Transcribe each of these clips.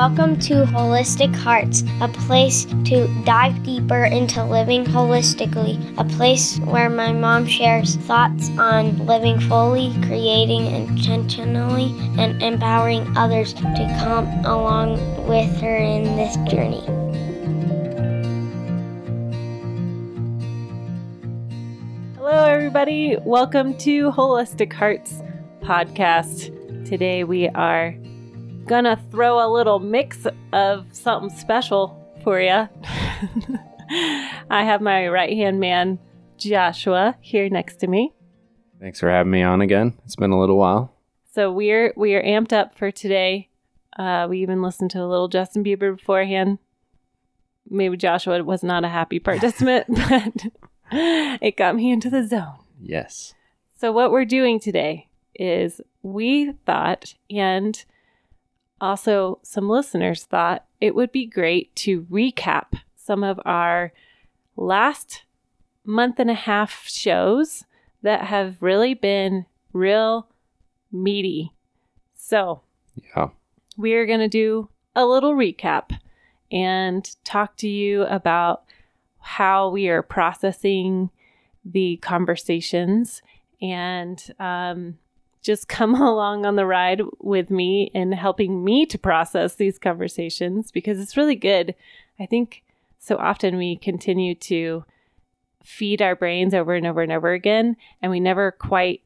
Welcome to Holistic Hearts, a place to dive deeper into living holistically, a place where my mom shares thoughts on living fully, creating intentionally, and empowering others to come along with her in this journey. Hello, everybody. Welcome to Holistic Hearts podcast. Today we are gonna throw a little mix of something special for you. I have my right hand man, Joshua, here next to me. Thanks for having me on again. It's been a little while. So we're we are amped up for today. Uh, we even listened to a little Justin Bieber beforehand. Maybe Joshua was not a happy participant, but it got me into the zone. Yes. So, what we're doing today is we thought, and also some listeners thought, it would be great to recap some of our last month and a half shows that have really been real meaty. So, Yeah. we are going to do a little recap and talk to you about how we are processing the conversations and um, just come along on the ride with me in helping me to process these conversations because it's really good. I think so often we continue to feed our brains over and over and over again, and we never quite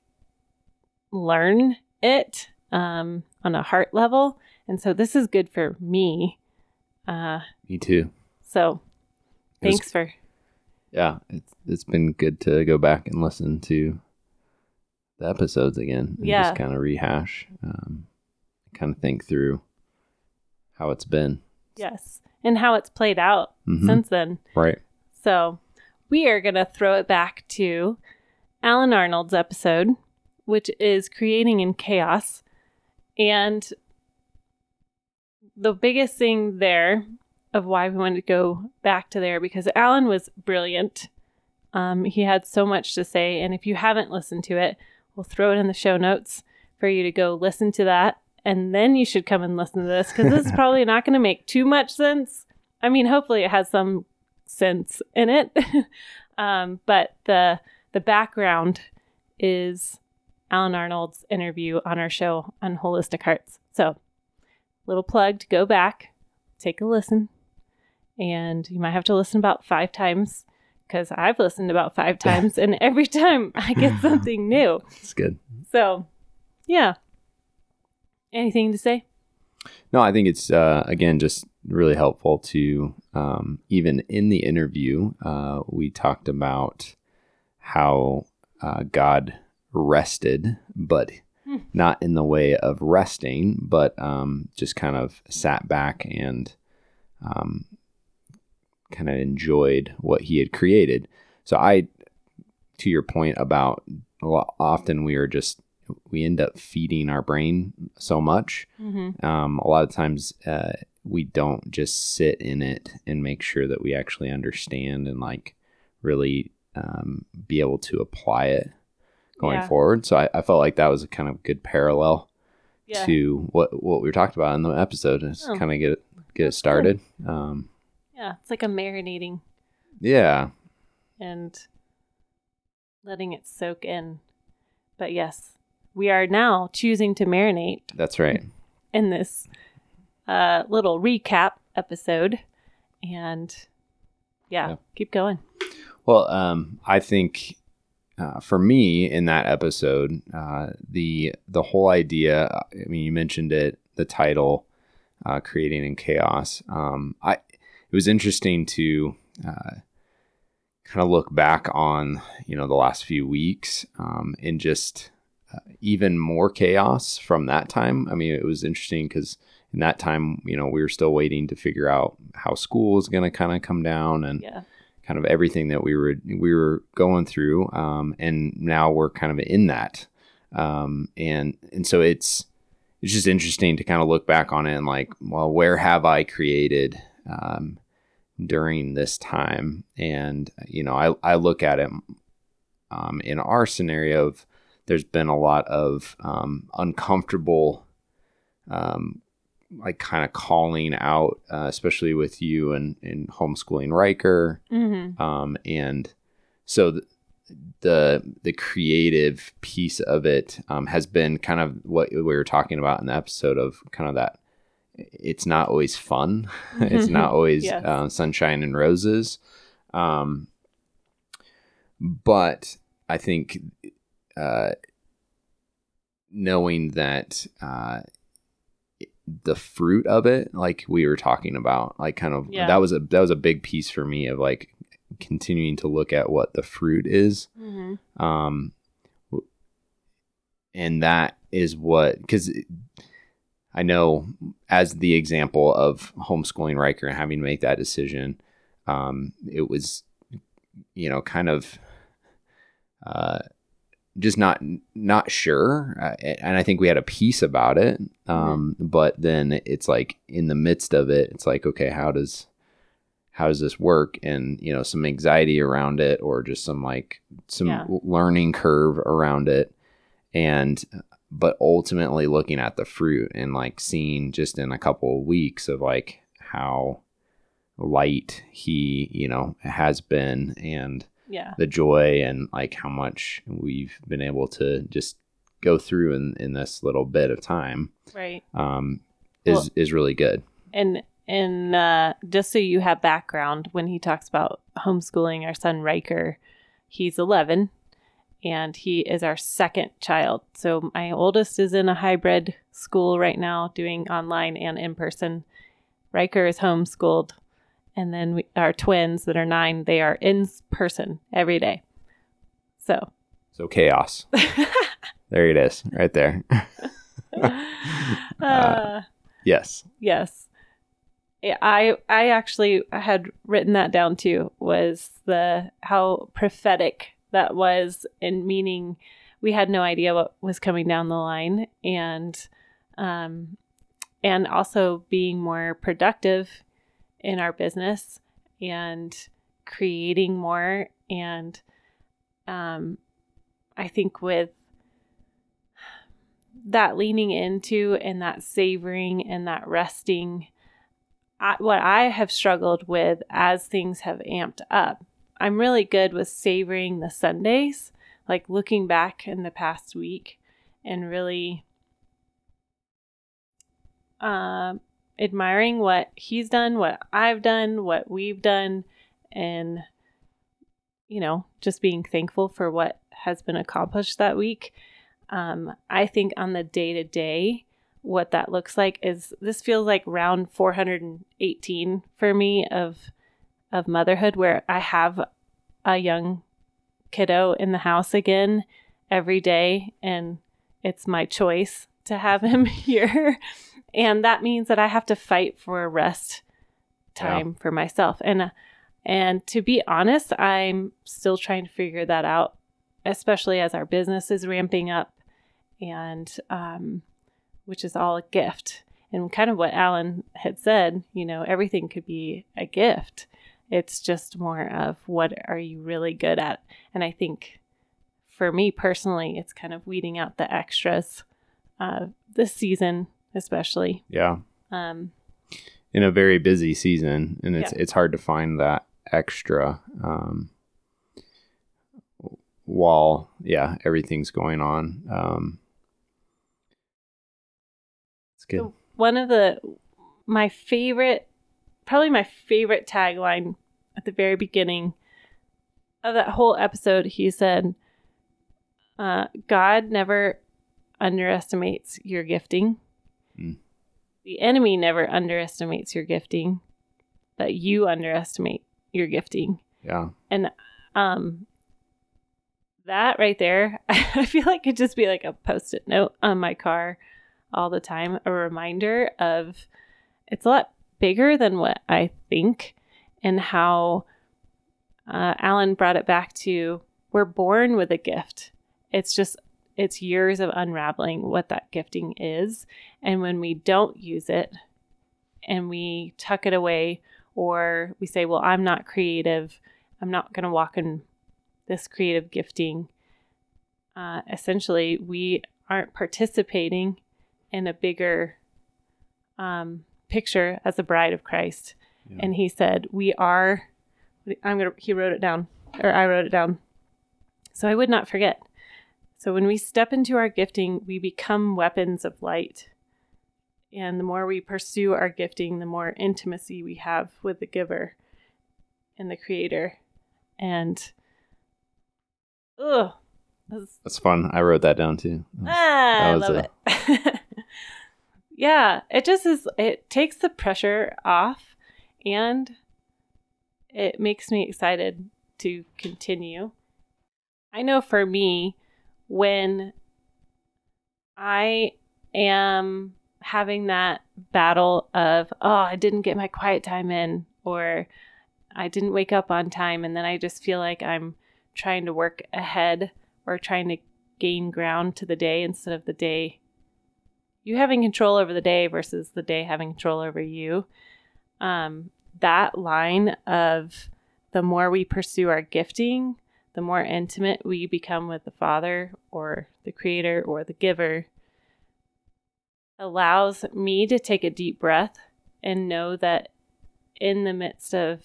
learn it um, on a heart level. And so this is good for me. Uh, Me too. so It was- thanks for Yeah. It's, it's been good to go back and listen to the episodes again and Yeah. just kind of rehash, um, kind of think through how it's been. yes and how it's played out Mhm. since then. Right. So we are going to throw it back to Alan Arnold's episode, which is Creating in Chaos. And the biggest thing there of why we wanted to go back to there because Alan was brilliant. Um, he had so much to say. And if you haven't listened to it, we'll throw it in the show notes for you to go listen to that. And then you should come and listen to this because this is probably not going to make too much sense. I mean, hopefully it has some sense in it. um, but the the background is Alan Arnold's interview on our show on Holistic Hearts. So, little plug to go back, take a listen, and you might have to listen about five times because I've listened about five times, and every time I get something new. It's good. So, yeah. Anything to say? No, I think it's, uh, again, just really helpful to, um, even in the interview, uh, we talked about how uh, God rested, but Hmm. not in the way of resting, but um, just kind of sat back and um, kind of enjoyed what he had created. So I, to your point about often we are just we end up feeding our brain so much. Mm-hmm. Um, a lot of times uh, we don't just sit in it and make sure that we actually understand and like really um, be able to apply it going Yeah. forward. So I, I felt like that was a kind of good parallel Yeah. to what what we were talking about in the episode. Is Oh. kind of get it get it started. Um, yeah. It's like a marinating yeah, and letting it soak in. But yes, we are now choosing to marinate that's right. in this uh, little recap episode. And yeah, Yeah. keep going. Well, um, I think uh, for me in that episode, uh, the the whole idea. I mean, you mentioned it, the title, uh, "Creating in Chaos." Um, I it was interesting to uh, kind of look back on you know the last few weeks um, and just uh, even more chaos from that time. I mean, it was interesting because in that time, you know, we were still waiting to figure out how school was going to kind of come down and Yeah. kind of everything that we were we were going through um, and now we're kind of in that um, and and so it's it's just interesting to kind of look back on it and like well where have I created um, during this time and you know I, I look at it um, in our scenario of there's been a lot of um, uncomfortable um, like kind of calling out, uh, especially with you and, and homeschooling Riker. Mm-hmm. Um, and so the, the, the creative piece of it um, has been kind of what we were talking about in the episode of kind of that it's not always fun. it's not always Yes. uh, sunshine and roses. Um, but I think uh, knowing that uh, the fruit of it, like we were talking about, like kind of Yeah. that was a that was a big piece for me of like continuing to look at what the fruit is Mm-hmm. um and that is what because i know as the example of homeschooling Riker and having to make that decision um it was you know kind of uh just not not sure uh, and i think we had a piece about it um but then it's like in the midst of it it's like okay how does how does this work? And you know some anxiety around it or just some like some Yeah. learning curve around it. And but ultimately looking at the fruit and like seeing just in a couple of weeks of like how light he you know has been and Yeah. the joy and like how much we've been able to just go through in in this little bit of time Right. um is Well- is really good And and uh, just so you have background, when he talks about homeschooling our son Riker, he's 11 and he is our second child. So my oldest is in a hybrid school right now, doing online and in person. Riker is homeschooled, and then we, our twins that are nine, they are in person every day. So, so chaos there it is right there uh, yes Yes. Yeah, I I actually had written that down too was the how prophetic that was in meaning we had no idea what was coming down the line. And um and also being more productive in our business and creating more. And um I think with that leaning into and that savoring and that resting I, what i have struggled with as things have amped up i'm really good with savoring the sundays like looking back in the past week and really um admiring what he's done what i've done what we've done and you know just being thankful for what has been accomplished that week. Um, I think on the day to day, what that looks like is this feels like round 418 for me of of motherhood, where I have a young kiddo in the house again every day, and it's my choice to have him here, and that means that I have to fight for rest time for myself, and and to be honest, I'm still trying to figure that out especially as our business is ramping up and um, which is all a gift. And kind of what alan had said you know everything could be a gift it's just more of what are you really good at? And i think for me personally it's kind of weeding out the extras uh, this season especially. Yeah. Um, in a very busy season and it's Yeah. it's hard to find that extra um while yeah everything's going on. Um it's good. So one of the my favorite probably my favorite tagline at the very beginning of that whole episode he said uh, god never underestimates your gifting. Mm. the enemy never underestimates your gifting but you underestimate your gifting. Yeah. And um that right there, I feel like could just be like a post-it note on my car all the time, a reminder of it's a lot bigger than what I think and how uh, Alan brought it back to we're born with a gift. It's just it's years of unraveling what that gifting is and when we don't use it and we tuck it away or we say well I'm not creative I'm not going to walk in this creative gifting. Uh, essentially, we aren't participating in a bigger um, picture as the bride of Christ. Yeah. And he said, We are, I'm going to, he wrote it down, or I wrote it down. So I would not forget. So when we step into our gifting, we become weapons of light. And the more we pursue our gifting, the more intimacy we have with the giver and the creator. And, ugh, that's, That's fun. I wrote that down too. That was- ah, I love a- it. yeah, it just is, it takes the pressure off and it makes me excited to continue. I know for me, when I am having that battle of, oh, I didn't get my quiet time in, or I didn't wake up on time, and then I just feel like I'm trying to work ahead or trying to gain ground to the day instead of the day you having control over the day versus the day having control over you. Um, that line of the more we pursue our gifting, the more intimate we become with the Father or the Creator or the Giver, allows me to take a deep breath and know that in the midst of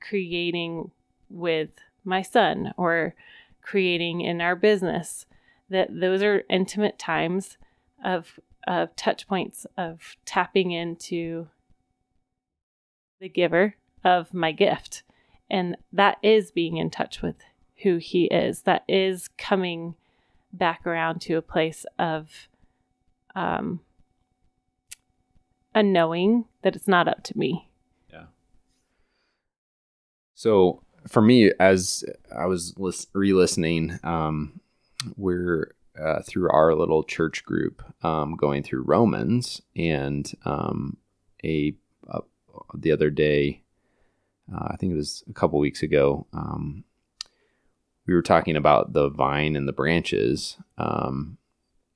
creating with my son or creating in our business, that those are intimate times of of touch points of tapping into the giver of my gift. And that is being in touch with who he is. That is coming back around to a place of um, a knowing that it's not up to me. Yeah. So for me, as I was re-listening, um, we're uh, through our little church group um, going through Romans, and um, a uh, the other day, uh, I think it was a couple weeks ago, um, we were talking about the vine and the branches, um,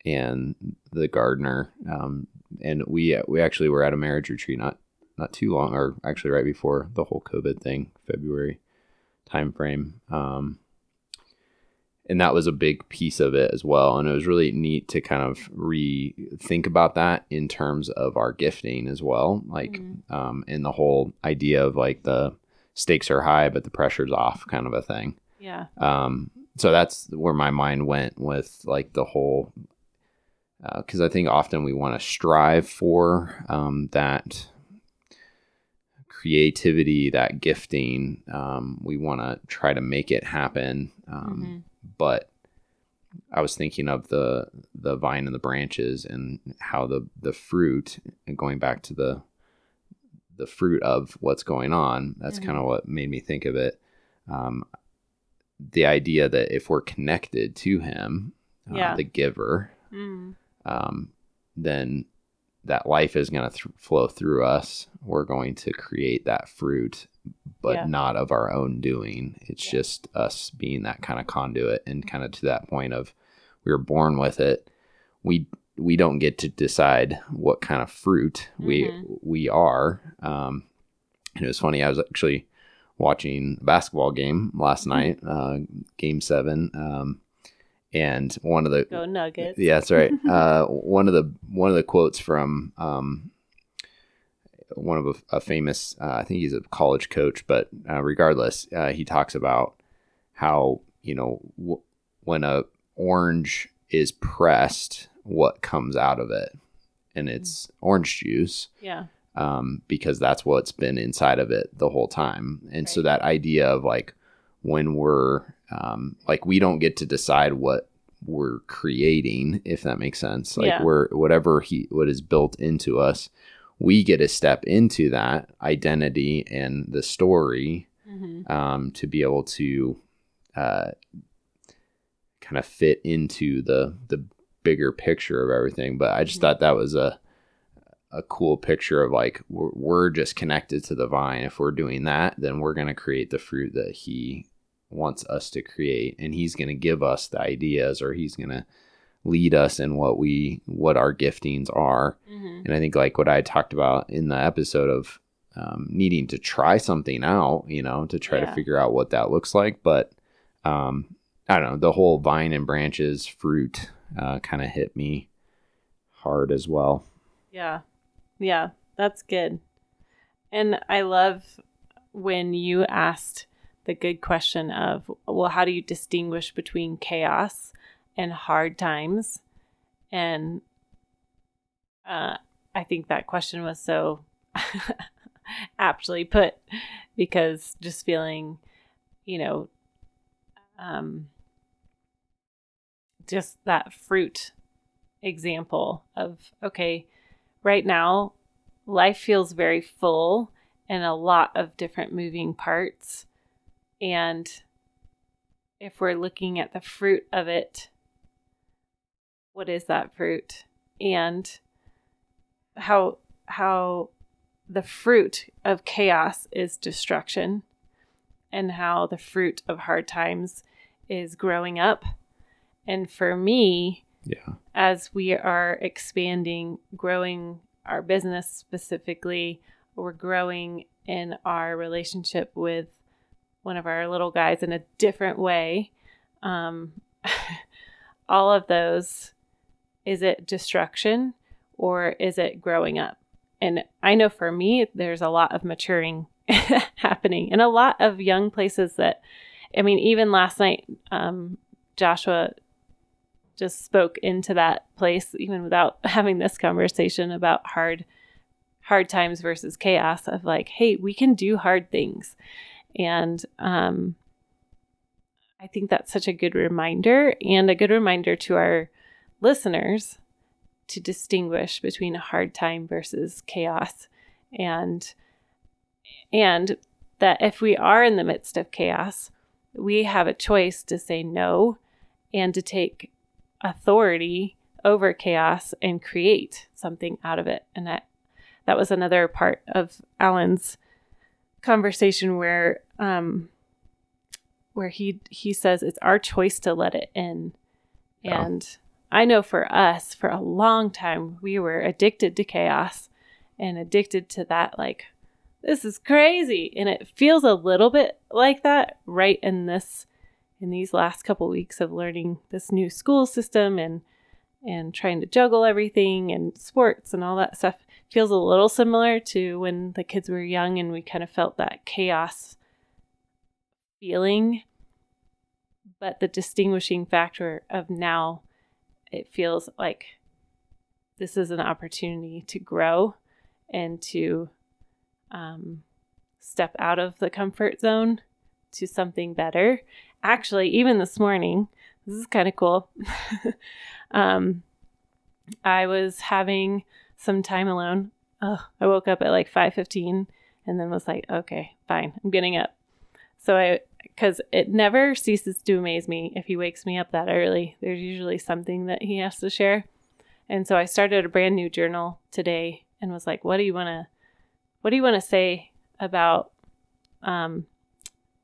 and the gardener, um, and we we actually were at a marriage retreat not not too long, or actually right before the whole COVID thing, February timeframe. Um, and that was a big piece of it as well. And it was really neat to kind of rethink about that in terms of our gifting as well. Like, Mhm. um, and the whole idea of like the stakes are high, but the pressure's off kind of a thing. Yeah. Um, so that's where my mind went with like the whole, because I think often we want to strive for um, that creativity, that gifting. Um, we want to try to make it happen. Um, Mhm. But I was thinking of the the vine and the branches and how the the fruit and going back to the the fruit of what's going on. That's Mhm. kind of what made me think of it. Um, the idea that if we're connected to Him, uh, Yeah. the Giver, Mm. um, then that life is going to th- flow through us. We're going to create that fruit, but Yeah. not of our own doing. It's Yeah. just us being that kind of conduit and kind of to that point of we were born with it. We we don't get to decide what kind of fruit we Mhm. we are. Um, and it was funny. I was actually watching a basketball game last Mm-hmm. night, uh, game seven. Um, and one of the Go Nuggets. yeah, that's right. Uh, one of the one of the quotes from um, one of a, a famous, uh, I think he's a college coach, but uh, regardless, uh, he talks about how you know w- when a orange is pressed, what comes out of it, and it's orange juice Yeah. um, because that's what's been inside of it the whole time. And so that idea of like when we're um, like we don't get to decide what we're creating, if that makes sense. Like Yeah. we're whatever he what is built into us, we get to step into that identity and the story hmm um, to be able to uh, kind of fit into the the bigger picture of everything. But I just Mhm. thought that was a a cool picture of like we're, we're just connected to the vine. If we're doing that, then we're going to create the fruit that he wants us to create, and he's going to give us the ideas, or he's going to lead us in what we what our giftings are. hmm And I think like what I talked about in the episode of um, needing to try something out, you know, to try Yeah. to figure out what that looks like. But um, I don't know, the whole vine and branches fruit uh, kind of hit me hard as well. Yeah. Yeah, that's good. And I love when you asked the good question of, well, how do you distinguish between chaos and hard times? And uh, I think that question was so aptly put because just feeling, you know, um, just that fruit example of, okay, right now, life feels very full and a lot of different moving parts. And if we're looking at the fruit of it, what is that fruit? And how how the fruit of chaos is destruction and how the fruit of hard times is growing up. And for me, Yeah. as we are expanding, growing our business specifically, we're growing in our relationship with one of our little guys in a different way. Um, all of those, is it destruction or is it growing up? And I know for me, there's a lot of maturing happening and a lot of young places that, I mean, even last night, um, Joshua just spoke into that place even without having this conversation about hard hard times versus chaos of like hey we can do hard things and um i think that's such a good reminder and a good reminder to our listeners to distinguish between a hard time versus chaos and and that if we are in the midst of chaos we have a choice to say no and to take authority over chaos and create something out of it. And that that was another part of Alan's conversation where um where he he says it's our choice to let it in. And I know for us for a long time we were addicted to chaos and addicted to that like this is crazy. And it feels a little bit like that right in this in these last couple weeks of learning this new school system and and trying to juggle everything and sports and all that stuff. Feels a little similar to when the kids were young and we kind of felt that chaos feeling. But the distinguishing factor of now it feels like this is an opportunity to grow and to um, step out of the comfort zone to something better actually, even this morning, this is kind of cool. um, I was having some time alone. Oh, I woke up at like 5:15 and then was like, okay, fine, I'm getting up. So I because it never ceases to amaze me if he wakes me up that early. There's usually something that he has to share. And so I started a brand new journal today and was like, what do you want to what do you want to say about um,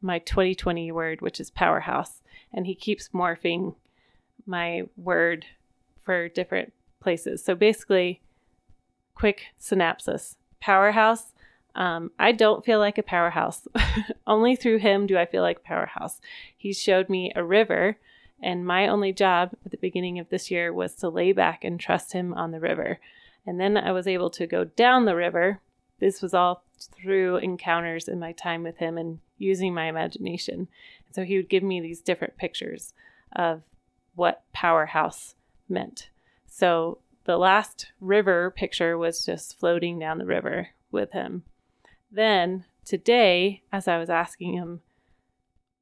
my 2020 word, which is powerhouse. And he keeps morphing my word for different places. So basically, quick synopsis powerhouse. Um, I don't feel like a powerhouse. only through him do I feel like a powerhouse. He showed me a river, and my only job at the beginning of this year was to lay back and trust him on the river. And then I was able to go down the river. This was all through encounters in my time with him and using my imagination. And so he would give me these different pictures of what powerhouse meant. So the last river picture was just floating down the river with him. Then today, as I was asking him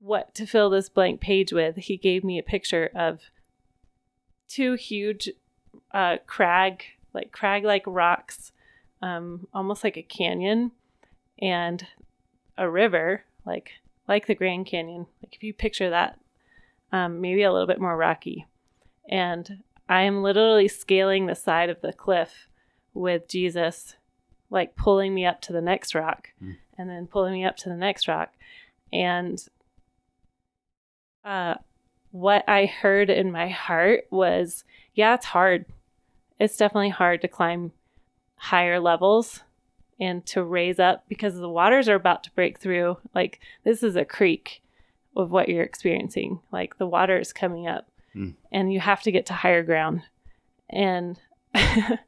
what to fill this blank page with, he gave me a picture of two huge uh, crag, like crag like rocks, um, almost like a canyon, and a river like like the Grand Canyon. Like if you picture that, um, maybe a little bit more rocky. And I am literally scaling the side of the cliff with Jesus, like pulling me up to the next rock, Mm. and then pulling me up to the next rock. And uh, what I heard in my heart was, yeah, it's hard. It's definitely hard to climb higher levels and to raise up because the waters are about to break through. Like this is a creek of what you're experiencing. Like the water is coming up Mm. and you have to get to higher ground. And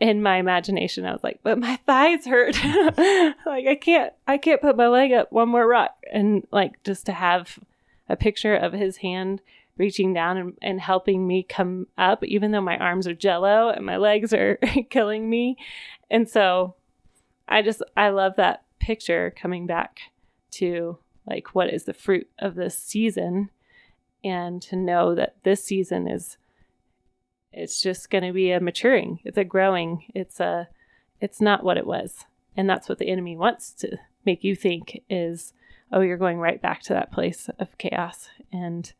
In my imagination, I was like, but my thighs hurt. like I can't, I can't put my leg up one more rock. And like just to have a picture of his hand reaching down and, and helping me come up, even though my arms are jello and my legs are killing me. And so I just, I love that picture coming back to like what is the fruit of this season and to know that this season is it's just going to be a maturing it's a growing it's a it's not what it was and that's what the enemy wants to make you think is oh you're going right back to that place of chaos and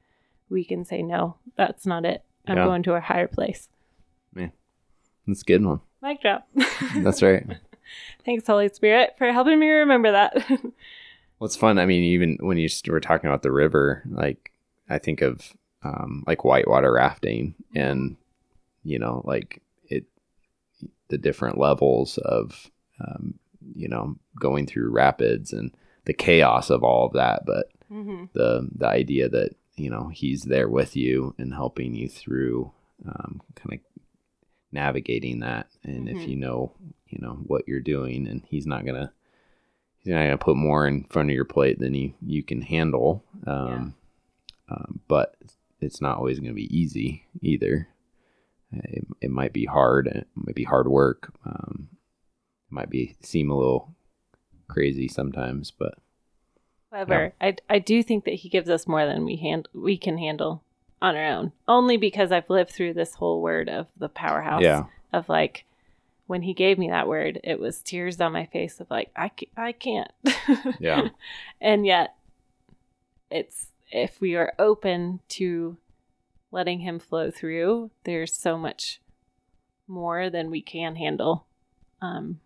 we can say no that's not it i'm Yeah. going to a higher place That's a good one. mic drop That's right. thanks holy spirit for helping me remember that well it's fun? I mean, even when you were talking about the river, like I think of um, like whitewater rafting, and you know, like it, the different levels of, um, you know, going through rapids and the chaos of all of that. But hmm the the idea that you know he's there with you and helping you through, um, kind of navigating that, and if Mhm. you know, you know what you're doing, and he's not gonna he's not gonna put more in front of your plate than you you can handle. Um, um, but it's not always gonna be easy either. It, it might be hard. It might be hard work. Um, it might be seem a little crazy sometimes, but However, I I do think that he gives us more than we hand we can handle on our own. Only because I've lived through this whole word of the powerhouse. yeah, Of like, when he gave me that word, it was tears down my face of like I I can't. Yeah. and yet, it's if we are open to letting him flow through, there's so much more than we can handle. Um,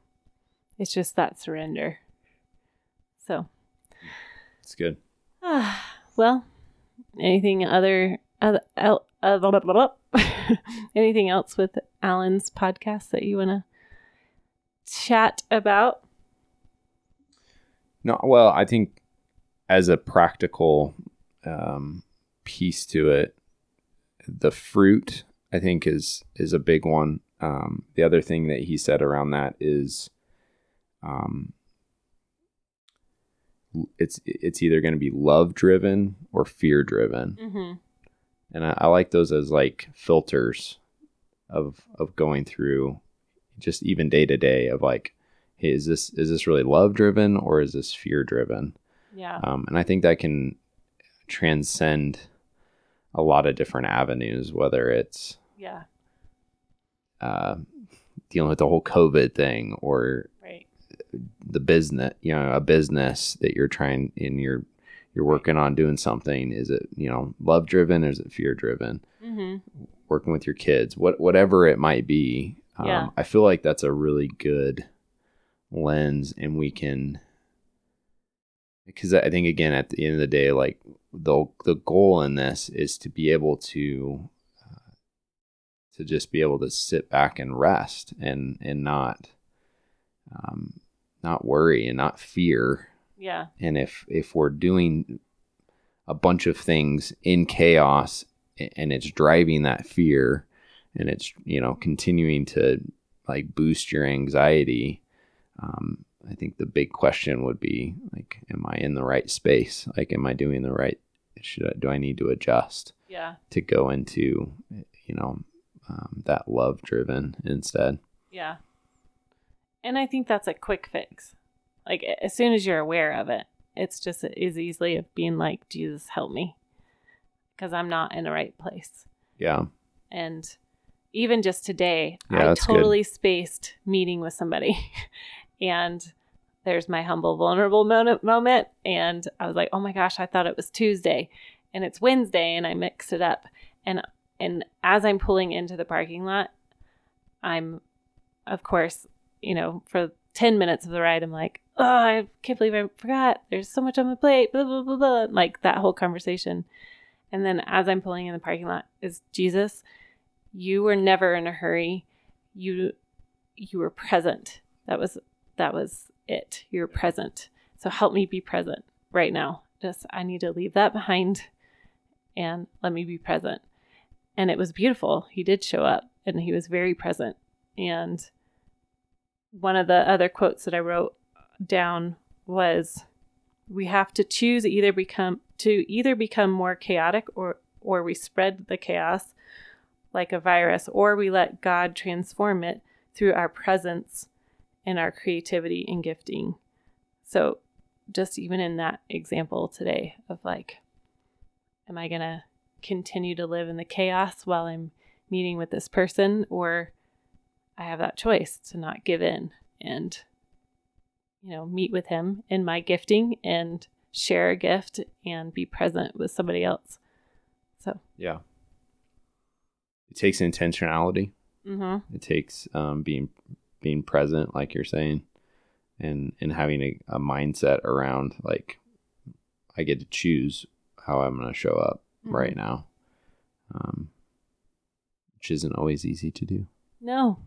it's just that surrender. So. it's good. Ah, well, anything other, other uh, blah, blah, blah, blah. anything else with Alan's podcast that you want to chat about? No, well, I think as a practical um, piece to it, the fruit I think is is a big one. Um, the other thing that he said around that is, um, it's it's either going to be love driven or fear driven, Mm-hmm. and I, I like those as like filters of of going through just even day to day of like, hey, is this is this really love driven or is this fear driven? Yeah. Um, and I think that can transcend a lot of different avenues, whether it's Yeah. uh, dealing with the whole COVID thing or Right. the business, you know, a business that you're trying and you're you're working on doing something. Is it you know love driven or is it fear driven? Mm-hmm. Working with your kids, what whatever it might be. Um, Yeah. I feel like that's a really good lens, and we can because I think again at the end of the day, like the the goal in this is to be able to uh, to just be able to sit back and rest and and not um, not worry and not fear. Yeah. And if if we're doing a bunch of things in chaos and it's driving that fear and it's you know continuing to like boost your anxiety um, i think the big question would be like am i in the right space like am i doing the right should I, do i need to adjust Yeah. to go into you know um, that love driven instead Yeah. And I think that's a quick fix. Like as soon as you're aware of it, it's just as easily of being like, Jesus, help me. Because I'm not in the right place. yeah And even just today, Yeah, I that's good. totally spaced meeting with somebody. and there's my humble, vulnerable moment. And I was like, oh my gosh, I thought it was Tuesday and it's Wednesday. And I mixed it up. And, and as I'm pulling into the parking lot, I'm, of course, you know, for 10 minutes of the ride, I'm like, oh, I can't believe I forgot. There's so much on my plate, blah, blah, blah, blah. Like that whole conversation. And then as I'm pulling in the parking lot, is Jesus, you were never in a hurry. You you were present. That was that was it. You were present. So help me be present right now. Just I need to leave that behind and let me be present. And it was beautiful. He did show up and he was very present. And one of the other quotes that I wrote down was we have to choose either become to either become more chaotic or or we spread the chaos like a virus or we let God transform it through our presence and our creativity and gifting. So just even in that example today of like am I going to continue to live in the chaos while I'm meeting with this person or I have that choice to not give in and you know meet with him in my gifting and share a gift and be present with somebody else. So, Yeah. It takes intentionality. mhm. It takes um, being being present, like you're saying, and and having a, a mindset around like I get to choose how I'm going to show up Mhm. right now, um, which isn't always easy to do. No.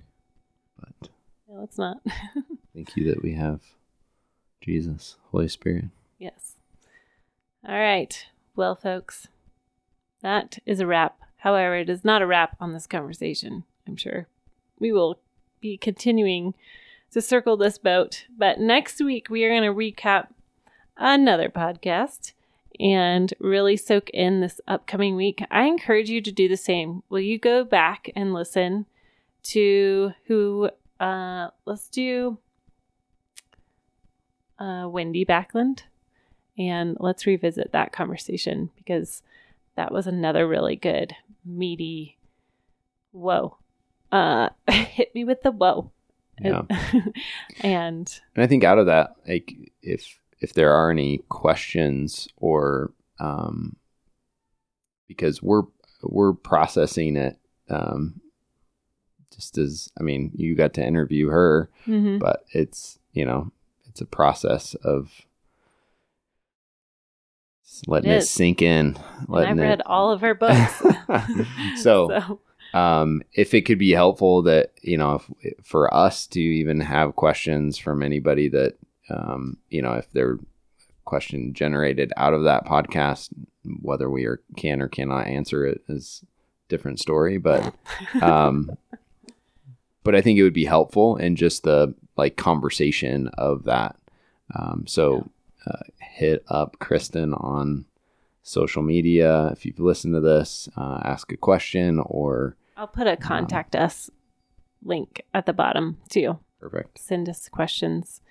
But No, it's not. thank you that we have Jesus, Holy Spirit. yes. All right. Well, folks, that is a wrap. However, it is not a wrap on this conversation, I'm sure. We will be continuing to circle this boat, but next week we are going to recap another podcast and really soak in this upcoming week. I encourage you to do the same. Will you go back and listen to who uh let's do uh Wendy Backlund and let's revisit that conversation because that was another really good meaty whoa. Uh hit me with the whoa. Yeah. and And I think out of that, like if if there are any questions or um, because we're we're processing it, um, just as I mean, you got to interview her, mhm. but it's you know it's a process of letting It it, sink in. And I've read it. all of her books. So- so um, if it could be helpful that you know if, for us to even have questions from anybody that um, you know if they're question generated out of that podcast whether we are can or cannot answer it is different story but um, but i think it would be helpful in just the like conversation of that. Um, so uh, hit up kristen on social media if you've listened to this uh, ask a question or I'll put a um, contact us link at the bottom too. perfect Send us questions.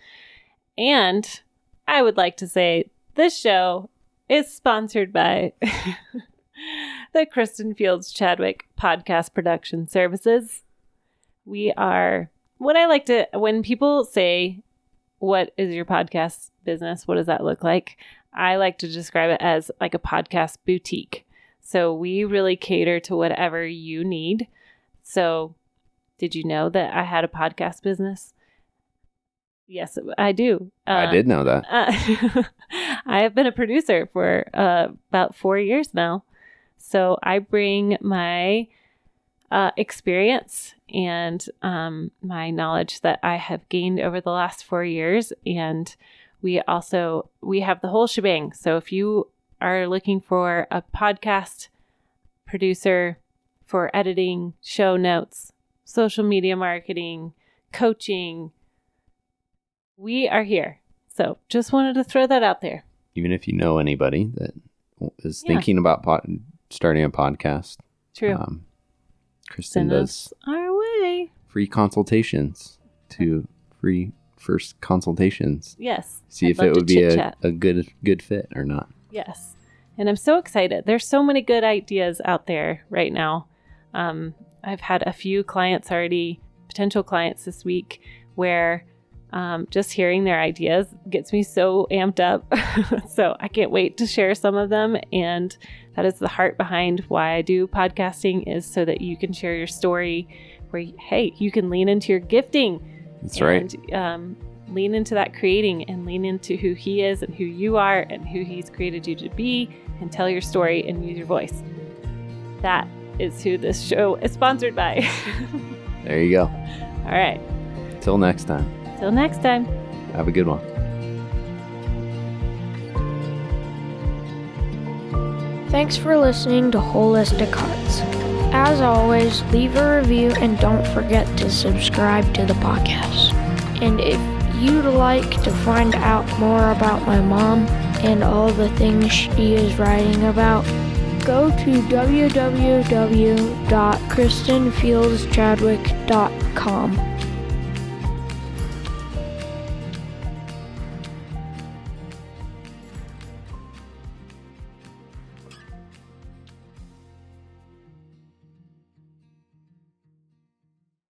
And I would like to say this show is sponsored by the Kristen Fields Chadwick Podcast Production Services. We are what I like to when people say, What is your podcast business? What does that look like? I like to describe it as like a podcast boutique. So we really cater to whatever you need. So, did you know that I had a podcast business? Yes, I do. i Uh, did know that uh, I have been a producer for uh, about four years now. So I bring my uh, experience and um, my knowledge that I have gained over the last four years. And we also we have the whole shebang. So if you are looking for a podcast producer for editing, show notes, social media marketing, coaching, we are here. So just wanted to throw that out there. even if you know anybody that is Yeah. thinking about pod- starting a podcast True. um, kristen Send does us our way. free consultations to free first consultations Yes. see I'd if it would be a, a good good fit or not Yes. And I'm so excited. There's so many good ideas out there right now. Um, I've had a few clients already, potential clients this week, where um, just hearing their ideas gets me so amped up. so I can't wait to share some of them. And that is the heart behind why I do podcasting is so that you can share your story where, hey, you can lean into your gifting that's right um, lean into that creating and lean into who he is and who you are and who he's created you to be and tell your story and use your voice. That is who this show is sponsored by. there you go All right. till next time Till next time. have a good one Thanks for listening to Holistic Hearts. As always, leave a review and don't forget to subscribe to the podcast. And if you'd like to find out more about my mom and all the things she is writing about, go to www.kristenfieldschadwick.com.